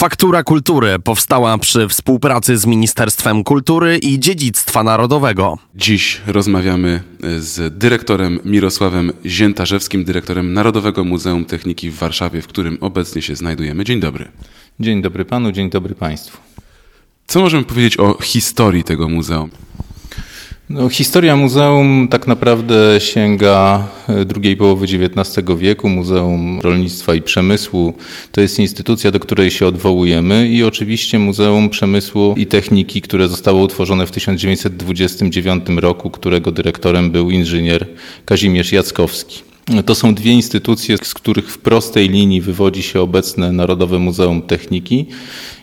Faktura Kultury powstała przy współpracy z Ministerstwem Kultury i Dziedzictwa Narodowego. Dziś rozmawiamy z dyrektorem Mirosławem Ziętarzewskim, dyrektorem Narodowego Muzeum Techniki w Warszawie, w którym obecnie się znajdujemy. Dzień dobry. Dzień dobry panu, dzień dobry państwu. Co możemy powiedzieć o historii tego muzeum? No, historia muzeum tak naprawdę sięga e, drugiej połowy XIX wieku. Muzeum Rolnictwa i Przemysłu to jest instytucja, do której się odwołujemy i oczywiście Muzeum Przemysłu i Techniki, które zostało utworzone w 1929 roku, którego dyrektorem był inżynier Kazimierz Jackowski. To są dwie instytucje, z których w prostej linii wywodzi się obecne Narodowe Muzeum Techniki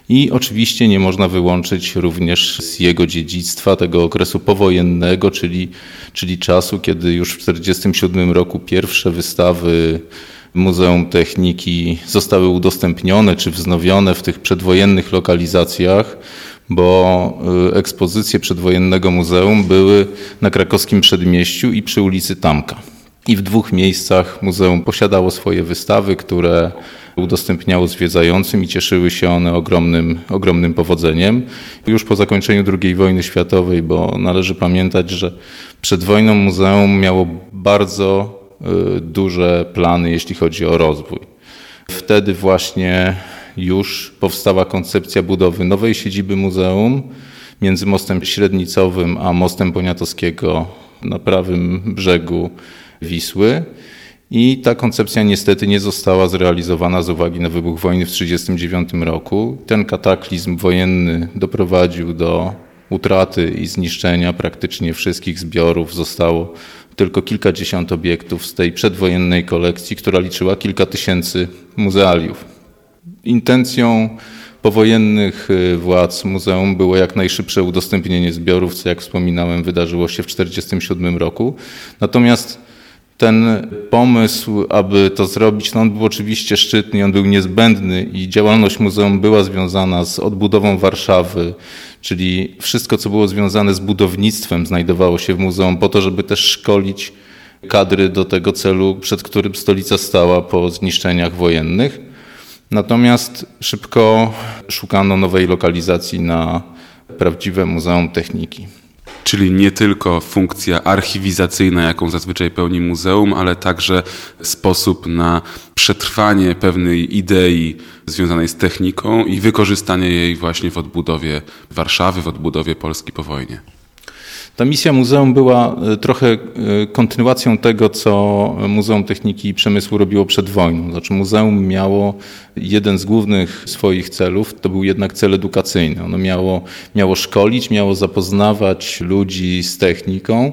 i oczywiście nie można wyłączyć również z jego dziedzictwa tego okresu powojennego, czyli, czyli czasu, kiedy już w 1947 roku pierwsze wystawy Muzeum Techniki zostały udostępnione czy wznowione w tych przedwojennych lokalizacjach, bo y, ekspozycje przedwojennego muzeum były na krakowskim przedmieściu i przy ulicy Tamka. I w dwóch miejscach muzeum posiadało swoje wystawy, które udostępniało zwiedzającym i cieszyły się one ogromnym, ogromnym powodzeniem. Już po zakończeniu II wojny światowej, bo należy pamiętać, że przed wojną muzeum miało bardzo y, duże plany, jeśli chodzi o rozwój. Wtedy właśnie już powstała koncepcja budowy nowej siedziby muzeum między mostem średnicowym a mostem Poniatowskiego na prawym brzegu Wisły. I ta koncepcja niestety nie została zrealizowana z uwagi na wybuch wojny w 1939 roku. Ten kataklizm wojenny doprowadził do utraty i zniszczenia praktycznie wszystkich zbiorów. Zostało tylko kilkadziesiąt obiektów z tej przedwojennej kolekcji, która liczyła kilka tysięcy muzealiów. Intencją powojennych y, władz muzeum było jak najszybsze udostępnienie zbiorów, co jak wspominałem wydarzyło się w 1947 roku. Natomiast ten pomysł, aby to zrobić, no on był oczywiście szczytny, on był niezbędny i działalność muzeum była związana z odbudową Warszawy, czyli wszystko, co było związane z budownictwem, znajdowało się w muzeum po to, żeby też szkolić kadry do tego celu, przed którym stolica stała po zniszczeniach wojennych. Natomiast szybko szukano nowej lokalizacji na prawdziwe Muzeum Techniki czyli nie tylko funkcja archiwizacyjna, jaką zazwyczaj pełni muzeum, ale także sposób na przetrwanie pewnej idei związanej z techniką i wykorzystanie jej właśnie w odbudowie Warszawy, w odbudowie Polski po wojnie. Ta misja muzeum była e, trochę e, kontynuacją tego, co Muzeum Techniki i Przemysłu robiło przed wojną. Znaczy, muzeum miało jeden z głównych swoich celów, to był jednak cel edukacyjny. Ono miało, miało szkolić, miało zapoznawać ludzi z techniką,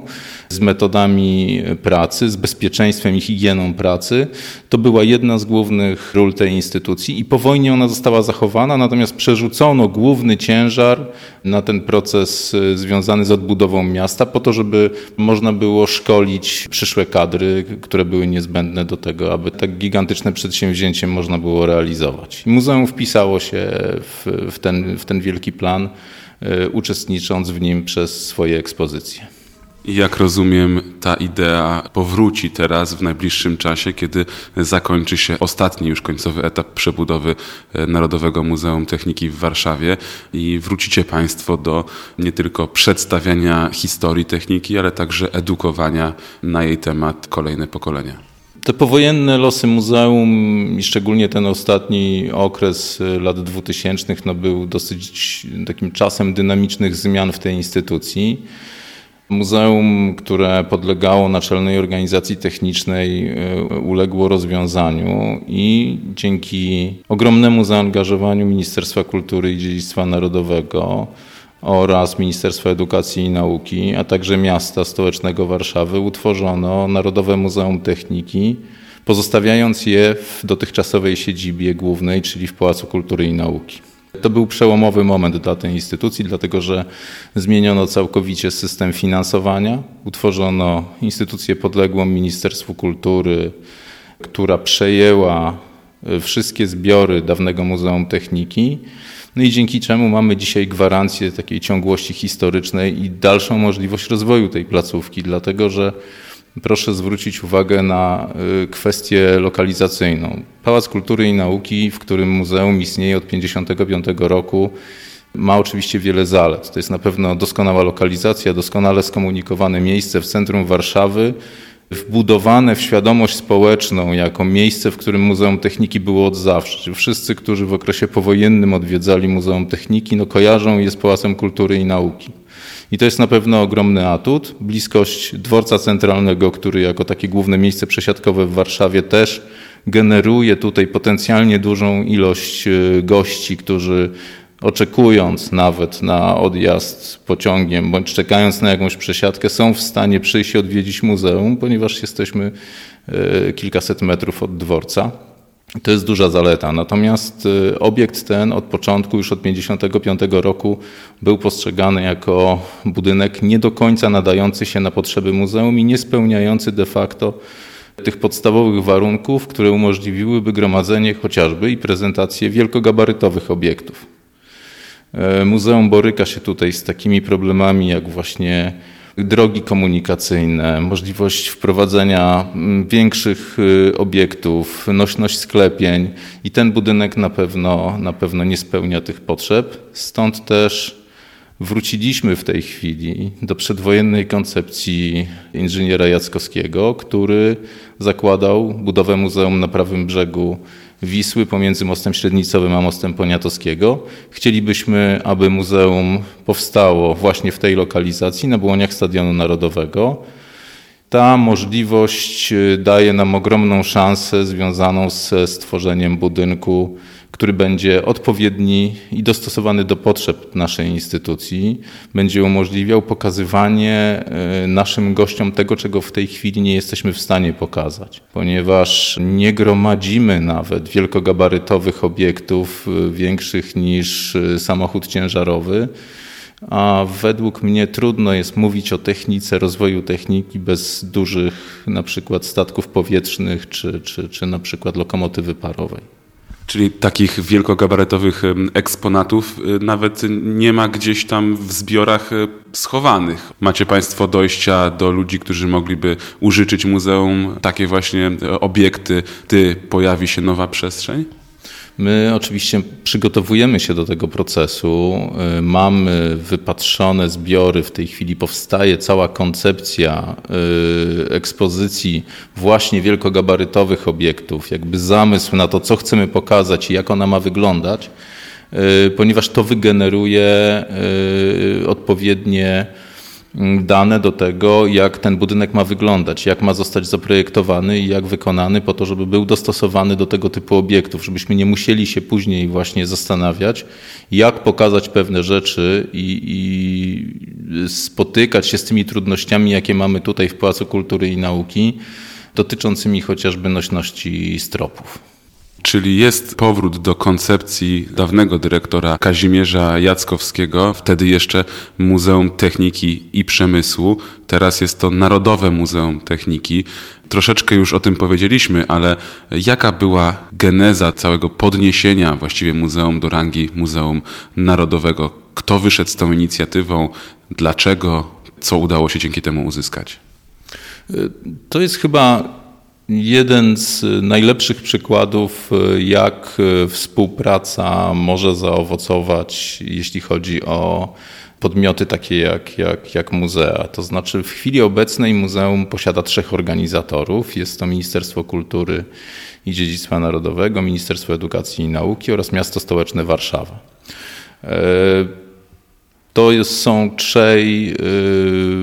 z metodami pracy, z bezpieczeństwem i higieną pracy. To była jedna z głównych ról tej instytucji i po wojnie ona została zachowana, natomiast przerzucono główny ciężar na ten proces e, związany z odbudową miasta, po to, żeby można było szkolić przyszłe kadry, które były niezbędne do tego, aby tak gigantyczne przedsięwzięcie można było realizować. Muzeum wpisało się w, w, ten, w ten wielki plan, e, uczestnicząc w nim przez swoje ekspozycje. I jak rozumiem, ta idea powróci teraz w najbliższym czasie, kiedy zakończy się ostatni już końcowy etap przebudowy e, Narodowego Muzeum Techniki w Warszawie i wrócicie Państwo do nie tylko przedstawiania historii techniki, ale także edukowania na jej temat kolejne pokolenia. Te powojenne losy muzeum i szczególnie ten ostatni okres e, lat 2000 no, był dosyć takim czasem dynamicznych zmian w tej instytucji. Muzeum, które podlegało Naczelnej Organizacji Technicznej, e, uległo rozwiązaniu i dzięki ogromnemu zaangażowaniu Ministerstwa Kultury i Dziedzictwa Narodowego oraz Ministerstwa Edukacji i Nauki, a także miasta stołecznego Warszawy utworzono Narodowe Muzeum Techniki, pozostawiając je w dotychczasowej siedzibie głównej, czyli w Pałacu Kultury i Nauki. To był przełomowy moment dla tej instytucji, dlatego że zmieniono całkowicie system finansowania, utworzono instytucję podległą Ministerstwu Kultury, która przejęła e, wszystkie zbiory dawnego Muzeum Techniki. No i dzięki czemu mamy dzisiaj gwarancję takiej ciągłości historycznej i dalszą możliwość rozwoju tej placówki, dlatego że proszę zwrócić uwagę na y, kwestię lokalizacyjną. Pałac Kultury i Nauki, w którym muzeum istnieje od 1955 roku, ma oczywiście wiele zalet. To jest na pewno doskonała lokalizacja, doskonale skomunikowane miejsce w centrum Warszawy, wbudowane w świadomość społeczną jako miejsce, w którym Muzeum Techniki było od zawsze. Wszyscy, którzy w okresie powojennym odwiedzali Muzeum Techniki, no kojarzą je z Pałacem Kultury i Nauki. I to jest na pewno ogromny atut. Bliskość dworca centralnego, który jako takie główne miejsce przesiadkowe w Warszawie też generuje tutaj potencjalnie dużą ilość e, gości, którzy oczekując nawet na odjazd pociągiem, bądź czekając na jakąś przesiadkę, są w stanie przyjść i odwiedzić muzeum, ponieważ jesteśmy e, kilkaset metrów od dworca. To jest duża zaleta. Natomiast y, obiekt ten od początku, już od 1955 roku, był postrzegany jako budynek nie do końca nadający się na potrzeby muzeum i nie spełniający de facto tych podstawowych warunków, które umożliwiłyby gromadzenie chociażby i prezentację wielkogabarytowych obiektów. E, muzeum boryka się tutaj z takimi problemami jak właśnie drogi komunikacyjne, możliwość wprowadzenia mm, większych y, obiektów, nośność sklepień i ten budynek na pewno, na pewno nie spełnia tych potrzeb. Stąd też wróciliśmy w tej chwili do przedwojennej koncepcji inżyniera Jackowskiego, który zakładał budowę muzeum na prawym brzegu Wisły pomiędzy mostem Średnicowym a mostem Poniatowskiego. Chcielibyśmy, aby muzeum powstało właśnie w tej lokalizacji na błoniach Stadionu Narodowego. Ta możliwość y, daje nam ogromną szansę związaną ze stworzeniem budynku który będzie odpowiedni i dostosowany do potrzeb naszej instytucji, będzie umożliwiał pokazywanie e, naszym gościom tego, czego w tej chwili nie jesteśmy w stanie pokazać, ponieważ nie gromadzimy nawet wielkogabarytowych obiektów e, większych niż e, samochód ciężarowy. A według mnie trudno jest mówić o technice, rozwoju techniki bez dużych na przykład statków powietrznych czy, czy, czy na przykład lokomotywy parowej. Czyli takich wielkogabarytowych eksponatów y, nawet nie ma gdzieś tam w zbiorach y, schowanych. Macie Państwo dojścia do ludzi, którzy mogliby użyczyć muzeum takie właśnie y, obiekty, ty pojawi się nowa przestrzeń? My oczywiście przygotowujemy się do tego procesu. Y, mamy wypatrzone zbiory, w tej chwili powstaje cała koncepcja y, ekspozycji właśnie wielkogabarytowych obiektów, jakby zamysł na to, co chcemy pokazać i jak ona ma wyglądać, y, ponieważ to wygeneruje odpowiednie dane do tego, jak ten budynek ma wyglądać, jak ma zostać zaprojektowany i jak wykonany po to, żeby był dostosowany do tego typu obiektów, żebyśmy nie musieli się później właśnie zastanawiać, jak pokazać pewne rzeczy i, i spotykać się z tymi trudnościami, jakie mamy tutaj w Pałacu Kultury i Nauki, dotyczącymi chociażby nośności stropów. Czyli jest powrót do koncepcji dawnego dyrektora Kazimierza Jackowskiego, wtedy jeszcze Muzeum Techniki i Przemysłu. Teraz jest to Narodowe Muzeum Techniki. Troszeczkę już o tym powiedzieliśmy, ale jaka była geneza całego podniesienia właściwie muzeum do rangi Muzeum Narodowego? Kto wyszedł z tą inicjatywą? Dlaczego? Co udało się dzięki temu uzyskać? To jest chyba Jeden z najlepszych przykładów, jak współpraca może zaowocować, jeśli chodzi o podmioty takie jak, jak, jak muzea. To znaczy, w chwili obecnej muzeum posiada trzech organizatorów: jest to Ministerstwo Kultury i Dziedzictwa Narodowego, Ministerstwo Edukacji i Nauki oraz Miasto Stołeczne Warszawa. To jest, są trzej y,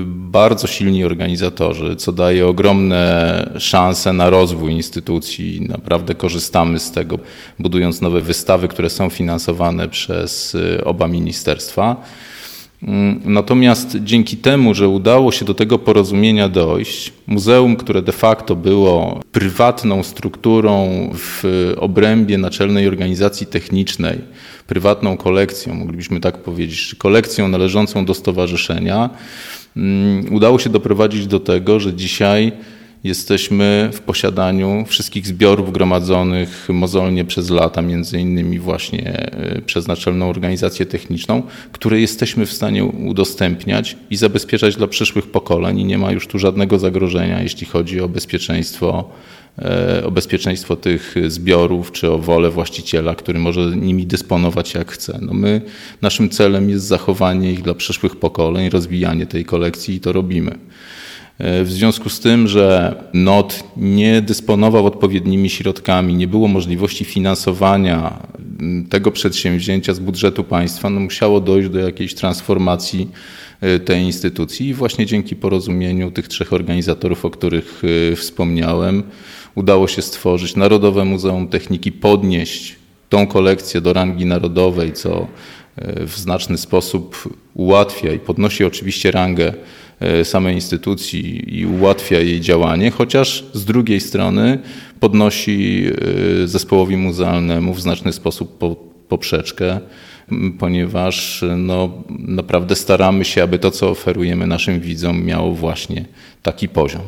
bardzo silni organizatorzy, co daje ogromne szanse na rozwój instytucji. Naprawdę korzystamy z tego, budując nowe wystawy, które są finansowane przez y, oba ministerstwa. Mm, natomiast dzięki temu, że udało się do tego porozumienia dojść, muzeum, które de facto było prywatną strukturą w obrębie Naczelnej Organizacji Technicznej, prywatną kolekcją, moglibyśmy tak powiedzieć, kolekcją należącą do stowarzyszenia, mm, udało się doprowadzić do tego, że dzisiaj Jesteśmy w posiadaniu wszystkich zbiorów gromadzonych mozolnie przez lata, między innymi właśnie e, przez Naczelną Organizację Techniczną, które jesteśmy w stanie udostępniać i zabezpieczać dla przyszłych pokoleń i nie ma już tu żadnego zagrożenia, jeśli chodzi o bezpieczeństwo e, o bezpieczeństwo tych zbiorów, czy o wolę właściciela, który może nimi dysponować jak chce. No my, naszym celem jest zachowanie ich dla przyszłych pokoleń, rozwijanie tej kolekcji i to robimy. W związku z tym, że NOT nie dysponował odpowiednimi środkami, nie było możliwości finansowania tego przedsięwzięcia z budżetu państwa, no musiało dojść do jakiejś transformacji e, tej instytucji. I właśnie dzięki porozumieniu tych trzech organizatorów, o których e, wspomniałem, udało się stworzyć Narodowe Muzeum Techniki, podnieść tą kolekcję do rangi narodowej, co e, w znaczny sposób ułatwia i podnosi oczywiście rangę E, samej instytucji i ułatwia jej działanie, chociaż z drugiej strony podnosi e, zespołowi muzealnemu w znaczny sposób poprzeczkę, ponieważ no, naprawdę staramy się, aby to, co oferujemy naszym widzom, miało właśnie taki poziom.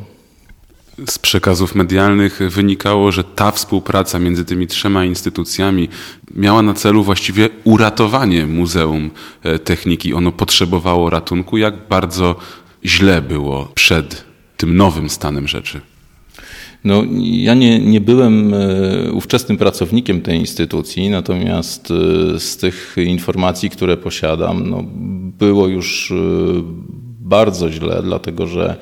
Z przekazów medialnych wynikało, że ta współpraca między tymi trzema instytucjami miała na celu właściwie uratowanie Muzeum e, Techniki. Ono potrzebowało ratunku. Jak bardzo źle było przed tym nowym stanem rzeczy? No, ja nie, nie byłem e, ówczesnym pracownikiem tej instytucji, natomiast e, z tych informacji, które posiadam, no, było już e, bardzo źle, dlatego że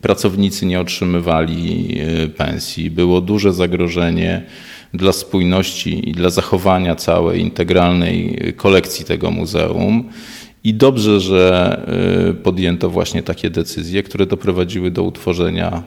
pracownicy nie otrzymywali pensji. Było duże zagrożenie dla spójności i dla zachowania całej integralnej kolekcji tego muzeum. I dobrze, że y, podjęto właśnie takie decyzje, które doprowadziły do utworzenia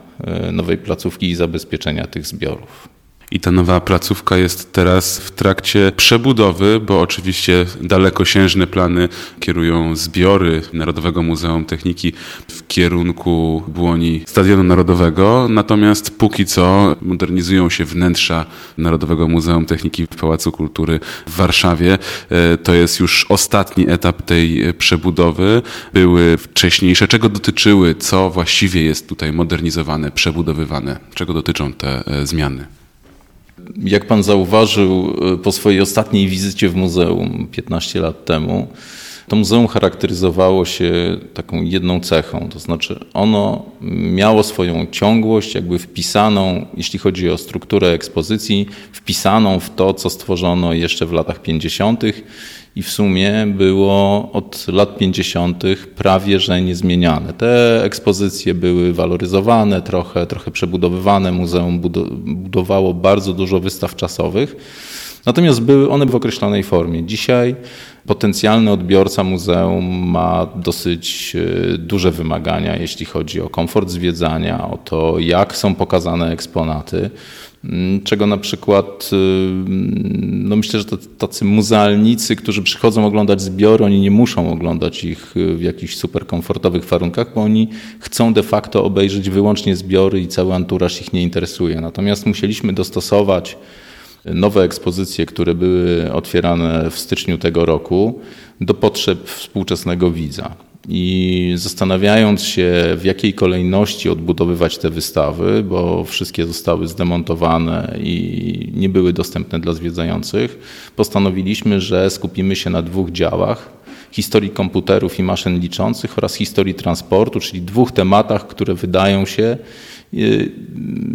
y, nowej placówki i zabezpieczenia tych zbiorów. I ta nowa placówka jest teraz w trakcie przebudowy, bo oczywiście dalekosiężne plany kierują zbiory Narodowego Muzeum Techniki w kierunku błoni Stadionu Narodowego. Natomiast póki co modernizują się wnętrza Narodowego Muzeum Techniki w Pałacu Kultury w Warszawie. E, to jest już ostatni etap tej przebudowy. Były wcześniejsze. Czego dotyczyły? Co właściwie jest tutaj modernizowane, przebudowywane? Czego dotyczą te e, zmiany? Jak pan zauważył e, po swojej ostatniej wizycie w muzeum 15 lat temu, to muzeum charakteryzowało się taką jedną cechą, to znaczy ono miało swoją ciągłość, jakby wpisaną, jeśli chodzi o strukturę ekspozycji, wpisaną w to, co stworzono jeszcze w latach 50 i w sumie było od lat 50. prawie że niezmieniane. Te ekspozycje były waloryzowane trochę, trochę przebudowywane. Muzeum budowało bardzo dużo wystaw czasowych, natomiast były one w określonej formie. Dzisiaj potencjalny odbiorca muzeum ma dosyć e, duże wymagania, jeśli chodzi o komfort zwiedzania, o to, jak są pokazane eksponaty. Mm, czego na przykład, y, no myślę, że tacy muzealnicy, którzy przychodzą oglądać zbiory, oni nie muszą oglądać ich w jakichś super komfortowych warunkach, bo oni chcą de facto obejrzeć wyłącznie zbiory i cały anturaż ich nie interesuje. Natomiast musieliśmy dostosować nowe ekspozycje, które były otwierane w styczniu tego roku, do potrzeb współczesnego widza. I zastanawiając się, w jakiej kolejności odbudowywać te wystawy, bo wszystkie zostały zdemontowane i nie były dostępne dla zwiedzających, postanowiliśmy, że skupimy się na dwóch działach historii komputerów i maszyn liczących oraz historii transportu, czyli dwóch tematach, które wydają się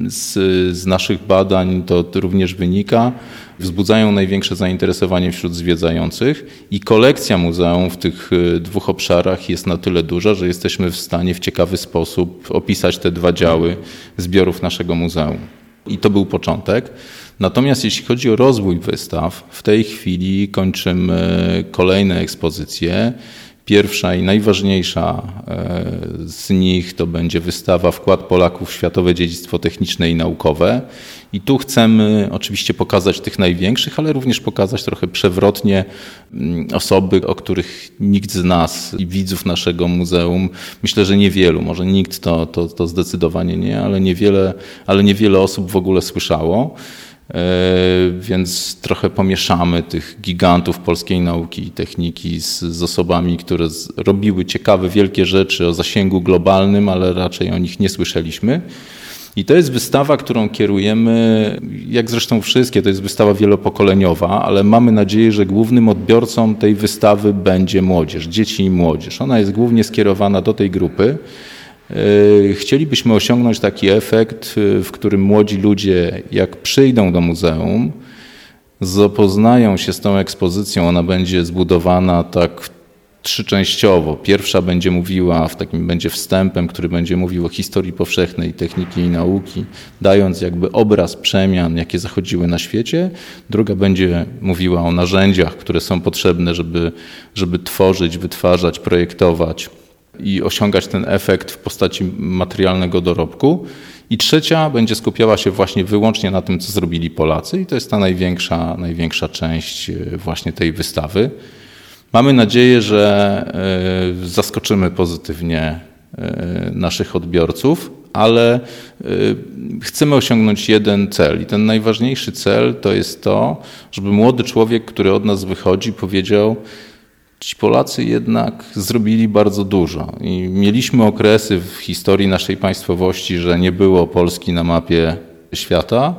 z, z naszych badań, to również wynika, wzbudzają największe zainteresowanie wśród zwiedzających i kolekcja muzeum w tych y, dwóch obszarach jest na tyle duża, że jesteśmy w stanie w ciekawy sposób opisać te dwa działy zbiorów naszego muzeum. I to był początek. Natomiast jeśli chodzi o rozwój wystaw, w tej chwili kończymy kolejne ekspozycje. Pierwsza i najważniejsza e, z nich to będzie wystawa Wkład Polaków w Światowe Dziedzictwo Techniczne i Naukowe. I tu chcemy oczywiście pokazać tych największych, ale również pokazać trochę przewrotnie mm, osoby, o których nikt z nas i widzów naszego muzeum, myślę, że niewielu, może nikt to, to, to zdecydowanie nie, ale niewiele, ale niewiele osób w ogóle słyszało. E, więc trochę pomieszamy tych gigantów polskiej nauki i techniki z, z osobami, które robiły ciekawe, wielkie rzeczy o zasięgu globalnym, ale raczej o nich nie słyszeliśmy. I to jest wystawa, którą kierujemy, jak zresztą wszystkie, to jest wystawa wielopokoleniowa, ale mamy nadzieję, że głównym odbiorcą tej wystawy będzie młodzież, dzieci i młodzież. Ona jest głównie skierowana do tej grupy. E, chcielibyśmy osiągnąć taki efekt, w którym młodzi ludzie, jak przyjdą do muzeum, zapoznają się z tą ekspozycją. Ona będzie zbudowana tak trzyczęściowo. Pierwsza będzie mówiła, w takim będzie wstępem, który będzie mówił o historii powszechnej techniki i nauki, dając jakby obraz przemian, jakie zachodziły na świecie. Druga będzie mówiła o narzędziach, które są potrzebne, żeby, żeby tworzyć, wytwarzać, projektować i osiągać ten efekt w postaci materialnego dorobku. I trzecia będzie skupiała się właśnie wyłącznie na tym, co zrobili Polacy, i to jest ta największa, największa część e, właśnie tej wystawy. Mamy nadzieję, że e, zaskoczymy pozytywnie e, naszych odbiorców, ale chcemy osiągnąć jeden cel. I ten najważniejszy cel to jest to, żeby młody człowiek, który od nas wychodzi, powiedział: ci Polacy jednak zrobili bardzo dużo. I mieliśmy okresy w historii naszej państwowości, że nie było Polski na mapie świata,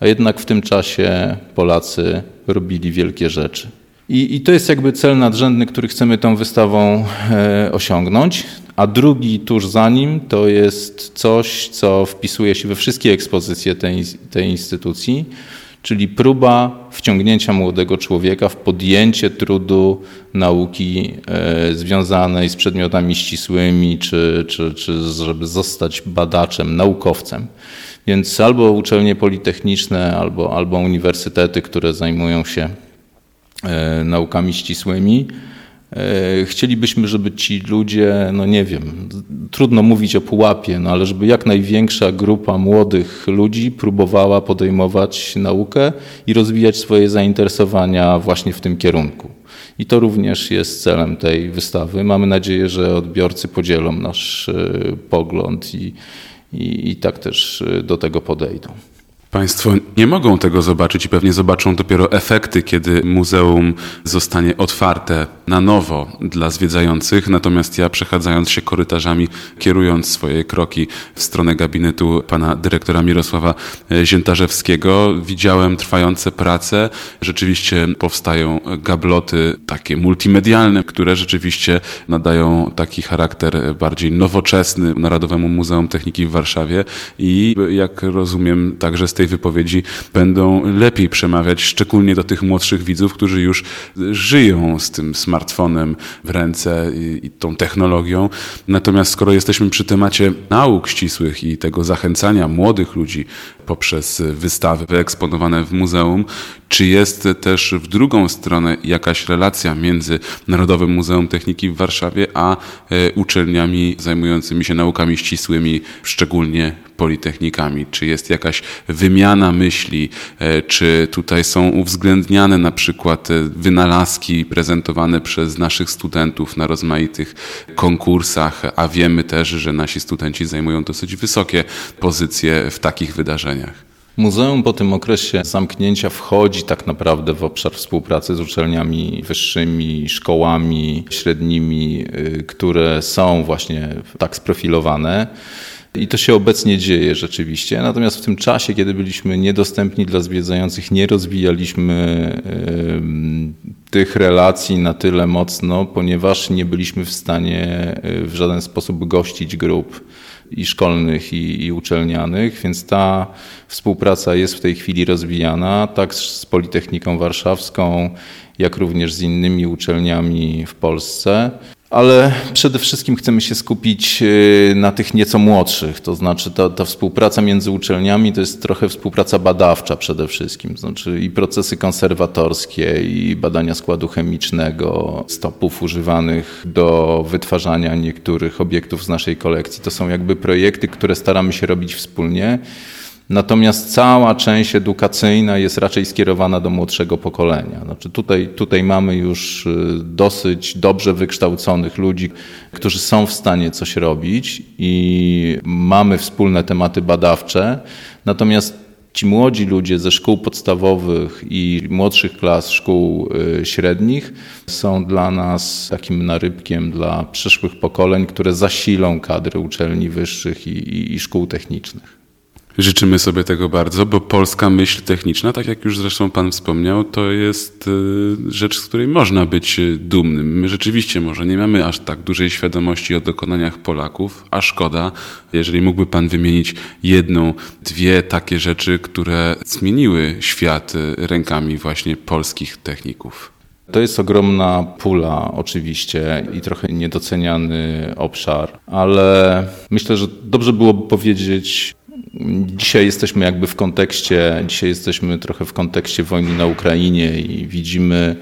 a jednak w tym czasie Polacy robili wielkie rzeczy. I, I, to jest jakby cel nadrzędny, który chcemy tą wystawą e, osiągnąć. A drugi tuż za nim to jest coś, co wpisuje się we wszystkie ekspozycje tej, tej instytucji, czyli próba wciągnięcia młodego człowieka w podjęcie trudu nauki e, związanej z przedmiotami ścisłymi, czy, czy, czy żeby zostać badaczem, naukowcem. Więc albo uczelnie politechniczne, albo, albo uniwersytety, które zajmują się e, naukami ścisłymi, chcielibyśmy, żeby ci ludzie, no nie wiem, trudno mówić o pułapie, no ale żeby jak największa grupa młodych ludzi próbowała podejmować naukę i rozwijać swoje zainteresowania właśnie w tym kierunku. I to również jest celem tej wystawy. Mamy nadzieję, że odbiorcy podzielą nasz e, pogląd i, i, i tak też e, do tego podejdą. Państwo nie mogą tego zobaczyć i pewnie zobaczą dopiero efekty, kiedy muzeum zostanie otwarte na nowo dla zwiedzających. Natomiast ja przechadzając się korytarzami, kierując swoje kroki w stronę gabinetu pana dyrektora Mirosława Ziętarzewskiego, widziałem trwające prace. Rzeczywiście powstają gabloty takie multimedialne, które rzeczywiście nadają taki charakter bardziej nowoczesny Narodowemu Muzeum Techniki w Warszawie i jak rozumiem także z tej wypowiedzi będą lepiej przemawiać, szczególnie do tych młodszych widzów, którzy już żyją z tym smartfonem w ręce i, i tą technologią. Natomiast skoro jesteśmy przy temacie nauk ścisłych i tego zachęcania młodych ludzi poprzez wystawy wyeksponowane w muzeum, czy jest też w drugą stronę jakaś relacja między Narodowym Muzeum Techniki w Warszawie a e, uczelniami zajmującymi się naukami ścisłymi, szczególnie politechnikami? Czy jest jakaś wymiana myśli? E, czy tutaj są uwzględniane na przykład e, wynalazki prezentowane przez naszych studentów na rozmaitych konkursach, a wiemy też, że nasi studenci zajmują dosyć wysokie pozycje w takich wydarzeniach? Muzeum po tym okresie zamknięcia wchodzi tak naprawdę w obszar współpracy z uczelniami wyższymi, szkołami średnimi, y, które są właśnie tak sprofilowane. I to się obecnie dzieje rzeczywiście. Natomiast w tym czasie, kiedy byliśmy niedostępni dla zwiedzających, nie rozwijaliśmy tych relacji na tyle mocno, ponieważ nie byliśmy w stanie y, w żaden sposób gościć grup i szkolnych, i, i uczelnianych, więc ta współpraca jest w tej chwili rozwijana, tak z Politechniką Warszawską, jak również z innymi uczelniami w Polsce ale przede wszystkim chcemy się skupić y, na tych nieco młodszych. To znaczy ta, ta, współpraca między uczelniami to jest trochę współpraca badawcza przede wszystkim. Znaczy i procesy konserwatorskie, i badania składu chemicznego, stopów używanych do wytwarzania niektórych obiektów z naszej kolekcji. To są jakby projekty, które staramy się robić wspólnie. Natomiast cała część edukacyjna jest raczej skierowana do młodszego pokolenia. Znaczy tutaj, tutaj mamy już y, dosyć dobrze wykształconych ludzi, którzy są w stanie coś robić i mamy wspólne tematy badawcze. Natomiast ci młodzi ludzie ze szkół podstawowych i młodszych klas szkół y, średnich są dla nas takim narybkiem dla przyszłych pokoleń, które zasilą kadry uczelni wyższych i, i, i szkół technicznych. Życzymy sobie tego bardzo, bo polska myśl techniczna, tak jak już zresztą Pan wspomniał, to jest y, rzecz, z której można być y, dumnym. My rzeczywiście może nie mamy aż tak dużej świadomości o dokonaniach Polaków, a szkoda, jeżeli mógłby Pan wymienić jedną, dwie takie rzeczy, które zmieniły świat y, rękami właśnie polskich techników. To jest ogromna pula oczywiście i trochę niedoceniany obszar, ale myślę, że dobrze byłoby powiedzieć, dzisiaj jesteśmy jakby w kontekście, dzisiaj jesteśmy trochę w kontekście wojny na Ukrainie i widzimy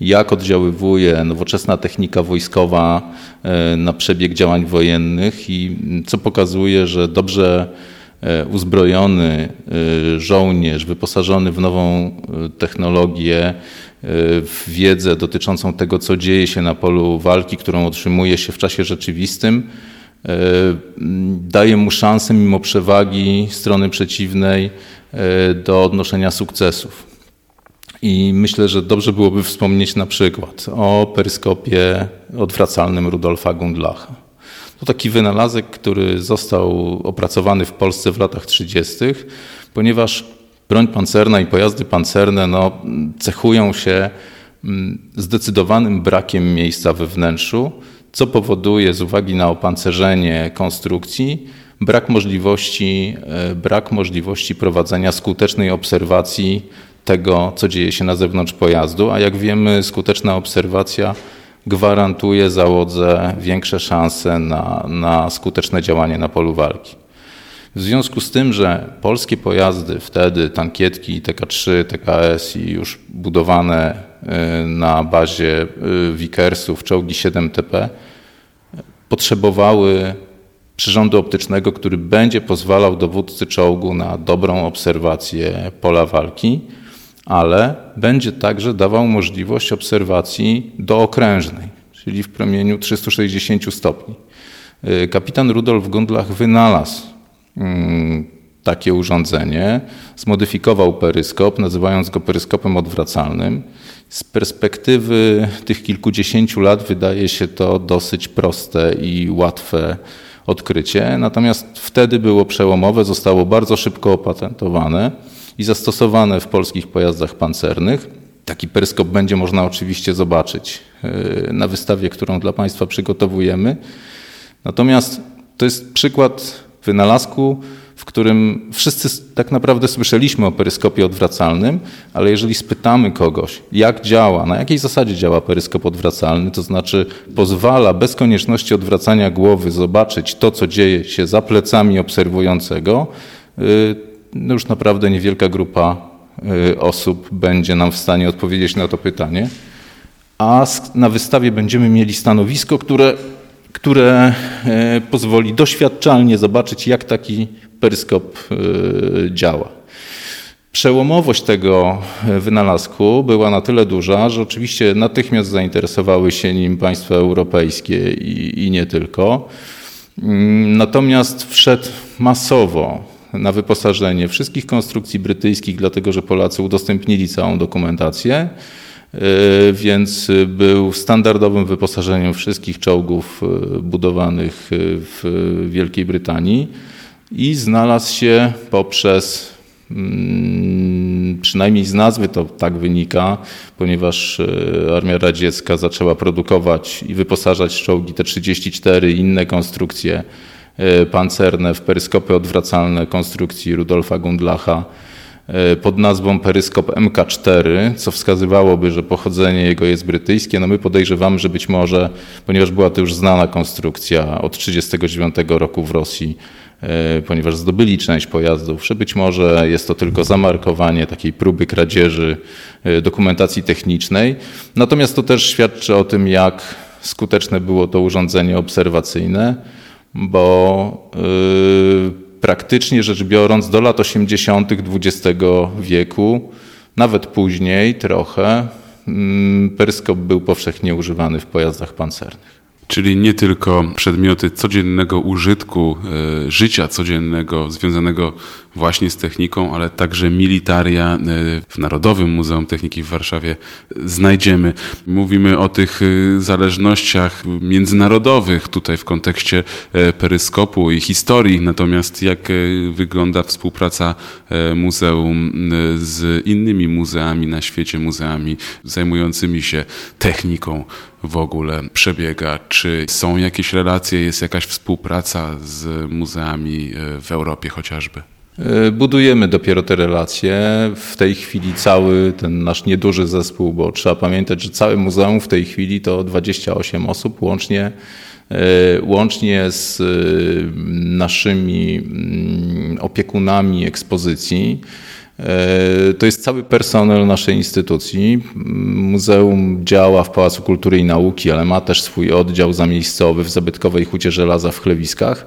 jak oddziaływuje nowoczesna technika wojskowa e, na przebieg działań wojennych i co pokazuje, że dobrze e, uzbrojony e, żołnierz, wyposażony w nową technologię, w wiedzę dotyczącą tego, co dzieje się na polu walki, którą otrzymuje się w czasie rzeczywistym, daje mu szansę mimo przewagi strony przeciwnej e, do odnoszenia sukcesów. I myślę, że dobrze byłoby wspomnieć na przykład o peryskopie odwracalnym Rudolfa Gundlacha. To taki wynalazek, który został opracowany w Polsce w latach 30., ponieważ broń pancerna i pojazdy pancerne no, cechują się mm, zdecydowanym brakiem miejsca we wnętrzu, co powoduje z uwagi na opancerzenie konstrukcji brak możliwości, e, brak możliwości prowadzenia skutecznej obserwacji tego, co dzieje się na zewnątrz pojazdu, a jak wiemy, skuteczna obserwacja gwarantuje załodze większe szanse na, na skuteczne działanie na polu walki. W związku z tym, że polskie pojazdy wtedy, tankietki TK3, TKS i już budowane y, na bazie y, Wikersów, czołgi 7TP, potrzebowały przyrządu optycznego, który będzie pozwalał dowódcy czołgu na dobrą obserwację pola walki, ale będzie także dawał możliwość obserwacji dookrężnej, czyli w promieniu 360 stopni. Y, kapitan Rudolf Gundlach wynalazł takie urządzenie, zmodyfikował peryskop, nazywając go peryskopem odwracalnym. Z perspektywy tych kilkudziesięciu lat wydaje się to dosyć proste i łatwe odkrycie, natomiast wtedy było przełomowe, zostało bardzo szybko opatentowane i zastosowane w polskich pojazdach pancernych. Taki peryskop będzie można oczywiście zobaczyć y, na wystawie, którą dla Państwa przygotowujemy. Natomiast to jest przykład wynalazku, w którym wszyscy tak naprawdę słyszeliśmy o peryskopie odwracalnym, ale jeżeli spytamy kogoś, jak działa, na jakiej zasadzie działa peryskop odwracalny, to znaczy pozwala bez konieczności odwracania głowy zobaczyć to, co dzieje się za plecami obserwującego, y, no już naprawdę niewielka grupa y, osób będzie nam w stanie odpowiedzieć na to pytanie. A na wystawie będziemy mieli stanowisko, które które e, pozwoli doświadczalnie zobaczyć, jak taki peryskop e, działa. Przełomowość tego e, wynalazku była na tyle duża, że oczywiście natychmiast zainteresowały się nim państwa europejskie i, i nie tylko. Mm, natomiast wszedł masowo na wyposażenie wszystkich konstrukcji brytyjskich, dlatego że Polacy udostępnili całą dokumentację. E, więc był standardowym wyposażeniem wszystkich czołgów e, budowanych e, w Wielkiej Brytanii i znalazł się poprzez mm, przynajmniej z nazwy to tak wynika, ponieważ Armia Radziecka zaczęła produkować i wyposażać czołgi T-34 i inne konstrukcje pancerne w peryskopy odwracalne konstrukcji Rudolfa Gundlacha pod nazwą peryskop MK4, co wskazywałoby, że pochodzenie jego jest brytyjskie. No my podejrzewamy, że być może, ponieważ była to już znana konstrukcja od 1939 roku w Rosji, e, ponieważ zdobyli część pojazdów, że być może jest to tylko zamarkowanie takiej próby kradzieży e, dokumentacji technicznej. Natomiast to też świadczy o tym, jak skuteczne było to urządzenie obserwacyjne, bo yy, praktycznie rzecz biorąc do lat 80. XX wieku, nawet później trochę, mm, peryskop był powszechnie używany w pojazdach pancernych. Czyli nie tylko przedmioty codziennego użytku, e, życia codziennego związanego właśnie z techniką, ale także militaria e, w Narodowym Muzeum Techniki w Warszawie znajdziemy. Mówimy o tych e, zależnościach międzynarodowych tutaj w kontekście peryskopu i historii, natomiast jak wygląda współpraca muzeum z innymi muzeami na świecie, muzeami zajmującymi się techniką w ogóle przebiega? Czy są jakieś relacje, jest jakaś współpraca z muzeami e, w Europie chociażby? E, budujemy dopiero te relacje. W tej chwili cały ten nasz nieduży zespół, bo trzeba pamiętać, że całe muzeum w tej chwili to 28 osób łącznie, e, łącznie z naszymi mm, opiekunami ekspozycji. E, to jest cały personel naszej instytucji. Muzeum działa w Pałacu Kultury i Nauki, ale ma też swój oddział zamiejscowy w zabytkowej hucie żelaza w Chlewiskach.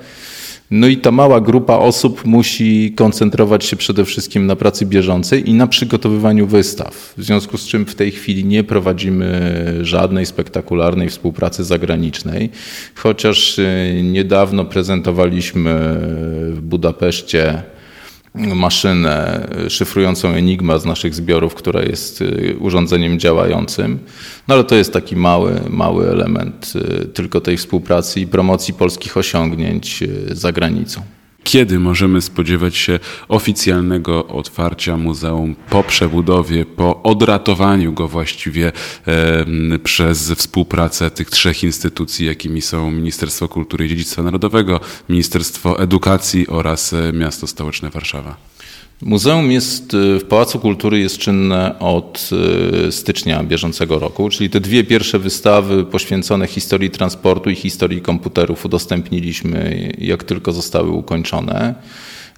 No i ta mała grupa osób musi koncentrować się przede wszystkim na pracy bieżącej i na przygotowywaniu wystaw. W związku z czym w tej chwili nie prowadzimy żadnej spektakularnej współpracy zagranicznej, chociaż e, niedawno prezentowaliśmy w Budapeszcie maszynę szyfrującą Enigma z naszych zbiorów, która jest y, urządzeniem działającym. No ale to jest taki mały, mały element y, tylko tej współpracy i promocji polskich osiągnięć y, za granicą. Kiedy możemy spodziewać się oficjalnego otwarcia muzeum po przebudowie, po odratowaniu go właściwie e, przez współpracę tych trzech instytucji, jakimi są Ministerstwo Kultury i Dziedzictwa Narodowego, Ministerstwo Edukacji oraz e, Miasto Stołeczne Warszawa? Muzeum jest y, w Pałacu Kultury jest czynne od y, stycznia bieżącego roku, czyli te dwie pierwsze wystawy poświęcone historii transportu i historii komputerów udostępniliśmy jak tylko zostały ukończone.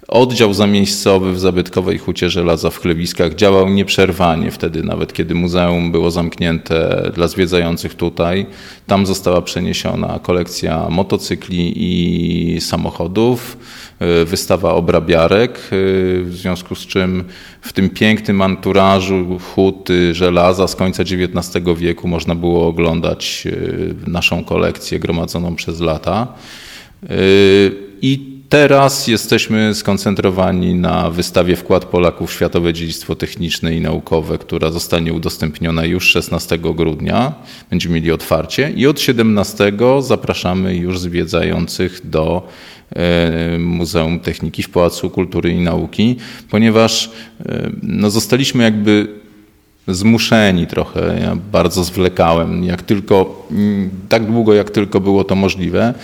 Oddział zamiejscowy w zabytkowej hucie żelaza w Chlewiskach działał nieprzerwanie wtedy, nawet kiedy muzeum było zamknięte dla zwiedzających tutaj. Tam została przeniesiona kolekcja motocykli i samochodów, y, wystawa obrabiarek, y, w związku z czym w tym pięknym anturażu huty żelaza z końca XIX wieku można było oglądać y, naszą kolekcję gromadzoną przez lata. I Teraz jesteśmy skoncentrowani na wystawie Wkład Polaków w Światowe Dziedzictwo Techniczne i Naukowe, która zostanie udostępniona już 16 grudnia. Będziemy mieli otwarcie i od 17 zapraszamy już zwiedzających do e, Muzeum Techniki w Pałacu Kultury i Nauki, ponieważ e, no, zostaliśmy jakby zmuszeni trochę. Ja bardzo zwlekałem, jak tylko, mm, tak długo jak tylko było to możliwe,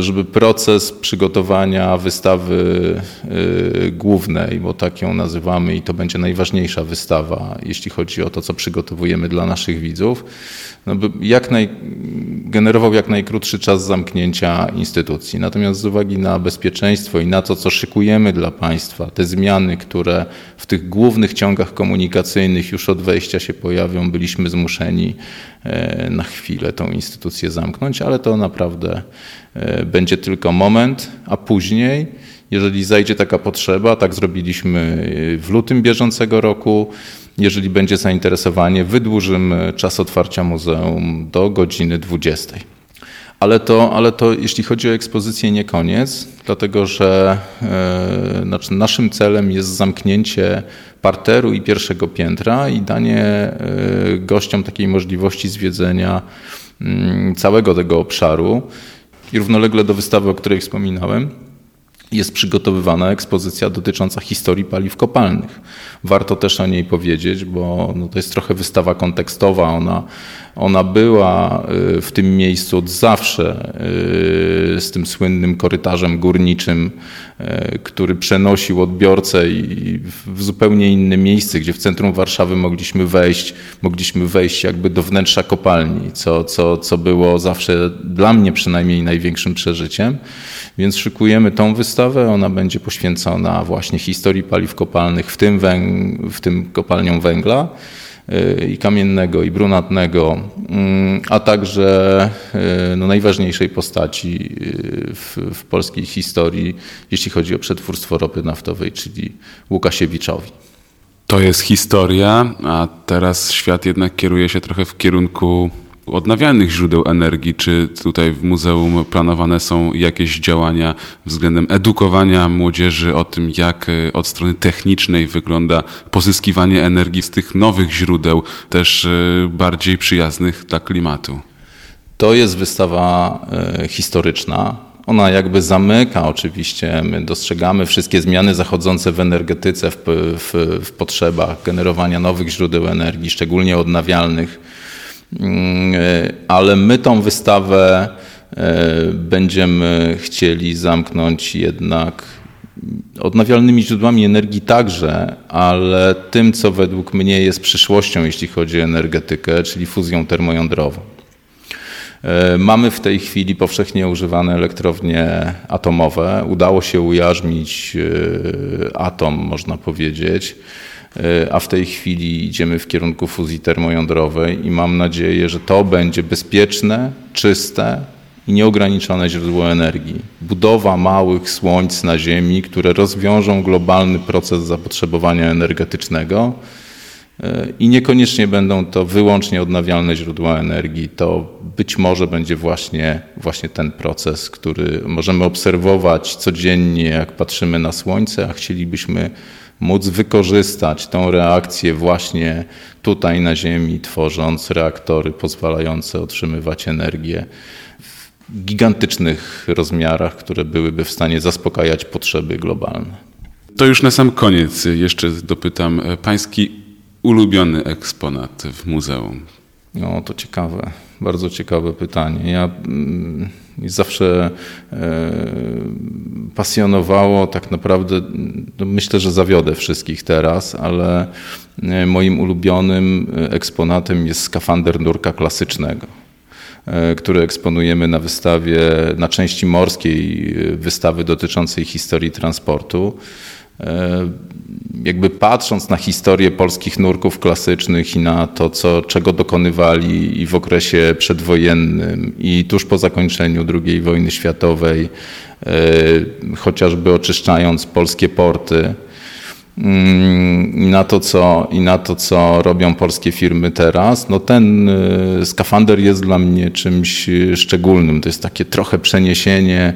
żeby proces przygotowania wystawy e, głównej, bo tak ją nazywamy i to będzie najważniejsza wystawa, jeśli chodzi o to, co przygotowujemy dla naszych widzów, no jak naj, generował jak najkrótszy czas zamknięcia instytucji. Natomiast z uwagi na bezpieczeństwo i na to, co szykujemy dla państwa, te zmiany, które w tych głównych ciągach komunikacyjnych już od wejścia się pojawią, byliśmy zmuszeni e, na chwilę tą instytucję zamknąć, ale to naprawdę E, będzie tylko moment, a później, jeżeli zajdzie taka potrzeba, tak zrobiliśmy w lutym bieżącego roku, jeżeli będzie zainteresowanie, wydłużymy czas otwarcia muzeum do godziny 20. Ale to, ale to jeśli chodzi o ekspozycję, nie koniec, dlatego że e, znaczy naszym celem jest zamknięcie parteru i pierwszego piętra i danie e, gościom takiej możliwości zwiedzenia mm, całego tego obszaru. I równolegle do wystawy, o której wspominałem, jest przygotowywana ekspozycja dotycząca historii paliw kopalnych. Warto też o niej powiedzieć, bo no to jest trochę wystawa kontekstowa. Ona, ona była y, w tym miejscu od zawsze y, z tym słynnym korytarzem górniczym, y, który przenosił odbiorcę w zupełnie inne miejsce, gdzie w centrum Warszawy mogliśmy wejść, mogliśmy wejść jakby do wnętrza kopalni, co, co, co było zawsze dla mnie przynajmniej największym przeżyciem. Więc szykujemy tą wystawę. Ona będzie poświęcona właśnie historii paliw kopalnych, w tym, węg- w tym kopalniom węgla i kamiennego, i brunatnego, mm, a także y, no, najważniejszej postaci y, w, w, polskiej historii, jeśli chodzi o przetwórstwo ropy naftowej, czyli Łukasiewiczowi. To jest historia, a teraz świat jednak kieruje się trochę w kierunku odnawialnych źródeł energii. Czy tutaj w muzeum planowane są jakieś działania względem edukowania młodzieży o tym, jak e, od strony technicznej wygląda pozyskiwanie energii z tych nowych źródeł, też e, bardziej przyjaznych dla klimatu? To jest wystawa e, historyczna. Ona jakby zamyka oczywiście, my dostrzegamy wszystkie zmiany zachodzące w energetyce, w, w, w potrzebach generowania nowych źródeł energii, szczególnie odnawialnych, ale my tą wystawę e, będziemy chcieli zamknąć jednak odnawialnymi źródłami energii także, ale tym, co według mnie jest przyszłością, jeśli chodzi o energetykę, czyli fuzją termojądrową. E, mamy w tej chwili powszechnie używane elektrownie atomowe. Udało się ujarzmić e, atom, można powiedzieć, e, a w tej chwili idziemy w kierunku fuzji termojądrowej i mam nadzieję, że to będzie bezpieczne, czyste i nieograniczone źródło energii. Budowa małych słońc na Ziemi, które rozwiążą globalny proces zapotrzebowania energetycznego i niekoniecznie będą to wyłącznie odnawialne źródła energii. To być może będzie właśnie, właśnie ten proces, który możemy obserwować codziennie, jak patrzymy na Słońce, a chcielibyśmy móc wykorzystać tą reakcję właśnie tutaj na Ziemi, tworząc reaktory pozwalające otrzymywać energię w gigantycznych rozmiarach, które byłyby w stanie zaspokajać potrzeby globalne. To już na sam koniec jeszcze dopytam. Pański ulubiony eksponat w muzeum? No, to ciekawe, bardzo ciekawe pytanie. Ja mm, zawsze e, pasjonowało tak naprawdę, no myślę, że zawiodę wszystkich teraz, ale e, moim ulubionym eksponatem jest skafander nurka klasycznego e, który eksponujemy na wystawie, na części morskiej wystawy dotyczącej historii transportu. E, jakby patrząc na historię polskich nurków klasycznych i na to, co, czego dokonywali i w okresie przedwojennym, i tuż po zakończeniu II wojny światowej, e, chociażby oczyszczając polskie porty, mm, i na, to, co, I na to, co robią polskie firmy teraz, no ten e, skafander jest dla mnie czymś szczególnym. To jest takie trochę przeniesienie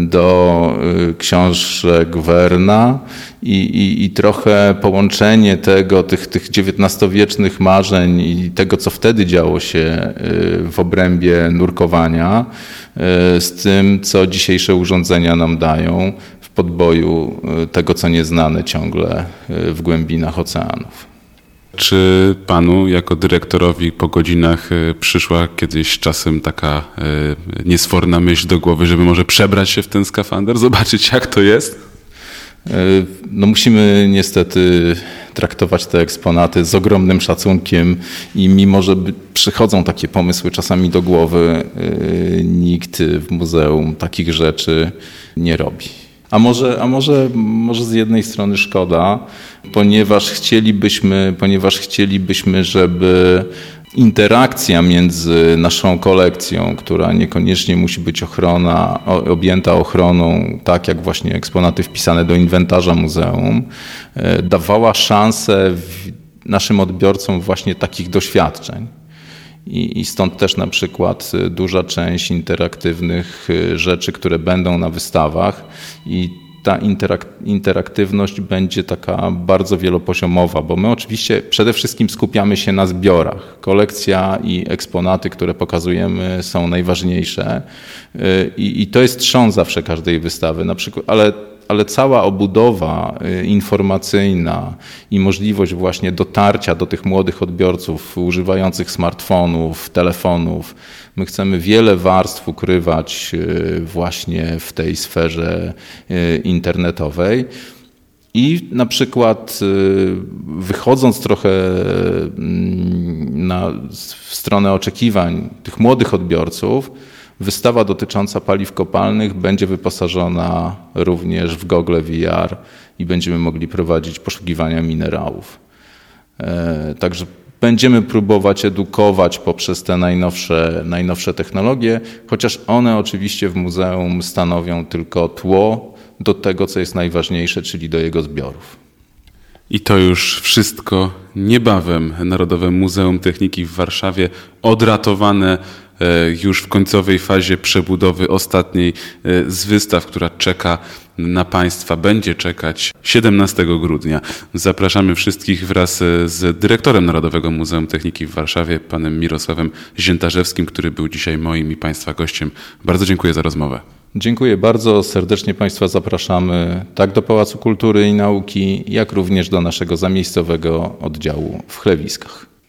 do y, książek Werna i, i, i, trochę połączenie tego, tych, tych XIX-wiecznych marzeń i tego, co wtedy działo się y, w obrębie nurkowania, y, z tym, co dzisiejsze urządzenia nam dają w podboju tego, co nieznane ciągle w głębinach oceanów. Czy panu jako dyrektorowi po godzinach e, przyszła kiedyś czasem taka e, niesforna myśl do głowy, żeby może przebrać się w ten skafander, zobaczyć jak to jest? E, no musimy niestety traktować te eksponaty z ogromnym szacunkiem i mimo, że przychodzą takie pomysły czasami do głowy, nikt w muzeum takich rzeczy nie robi. A może, a może, może z jednej strony szkoda, ponieważ chcielibyśmy, ponieważ chcielibyśmy, żeby interakcja między naszą kolekcją, która niekoniecznie musi być ochrona, objęta ochroną, tak jak właśnie eksponaty wpisane do inwentarza muzeum, e, dawała szansę naszym odbiorcom właśnie takich doświadczeń. I, I, stąd też na przykład y, duża część interaktywnych y, rzeczy, które będą na wystawach. I ta interak interaktywność będzie taka bardzo wielopoziomowa, bo my oczywiście przede wszystkim skupiamy się na zbiorach. Kolekcja i eksponaty, które pokazujemy są najważniejsze. Y, i, i to jest trzon zawsze każdej wystawy, na przykład, ale ale cała obudowa y, informacyjna i możliwość właśnie dotarcia do tych młodych odbiorców używających smartfonów, telefonów, my chcemy wiele warstw ukrywać y, właśnie w tej sferze y, internetowej. I na przykład wychodząc trochę mm, na, w stronę oczekiwań tych młodych odbiorców, Wystawa dotycząca paliw kopalnych będzie wyposażona również w gogle VR i będziemy mogli prowadzić poszukiwania minerałów. E, także będziemy próbować edukować poprzez te najnowsze, najnowsze technologie, chociaż one oczywiście w muzeum stanowią tylko tło do tego, co jest najważniejsze, czyli do jego zbiorów. I to już wszystko. Niebawem Narodowe Muzeum Techniki w Warszawie odratowane już w końcowej fazie przebudowy ostatniej e, z wystaw, która czeka na Państwa, będzie czekać 17 grudnia. Zapraszamy wszystkich wraz e, z dyrektorem Narodowego Muzeum Techniki w Warszawie, panem Mirosławem Ziętarzewskim, który był dzisiaj moim i Państwa gościem. Bardzo dziękuję za rozmowę. Dziękuję bardzo. Serdecznie Państwa zapraszamy tak do Pałacu Kultury i Nauki, jak również do naszego zamiejscowego oddziału w Chlewiskach.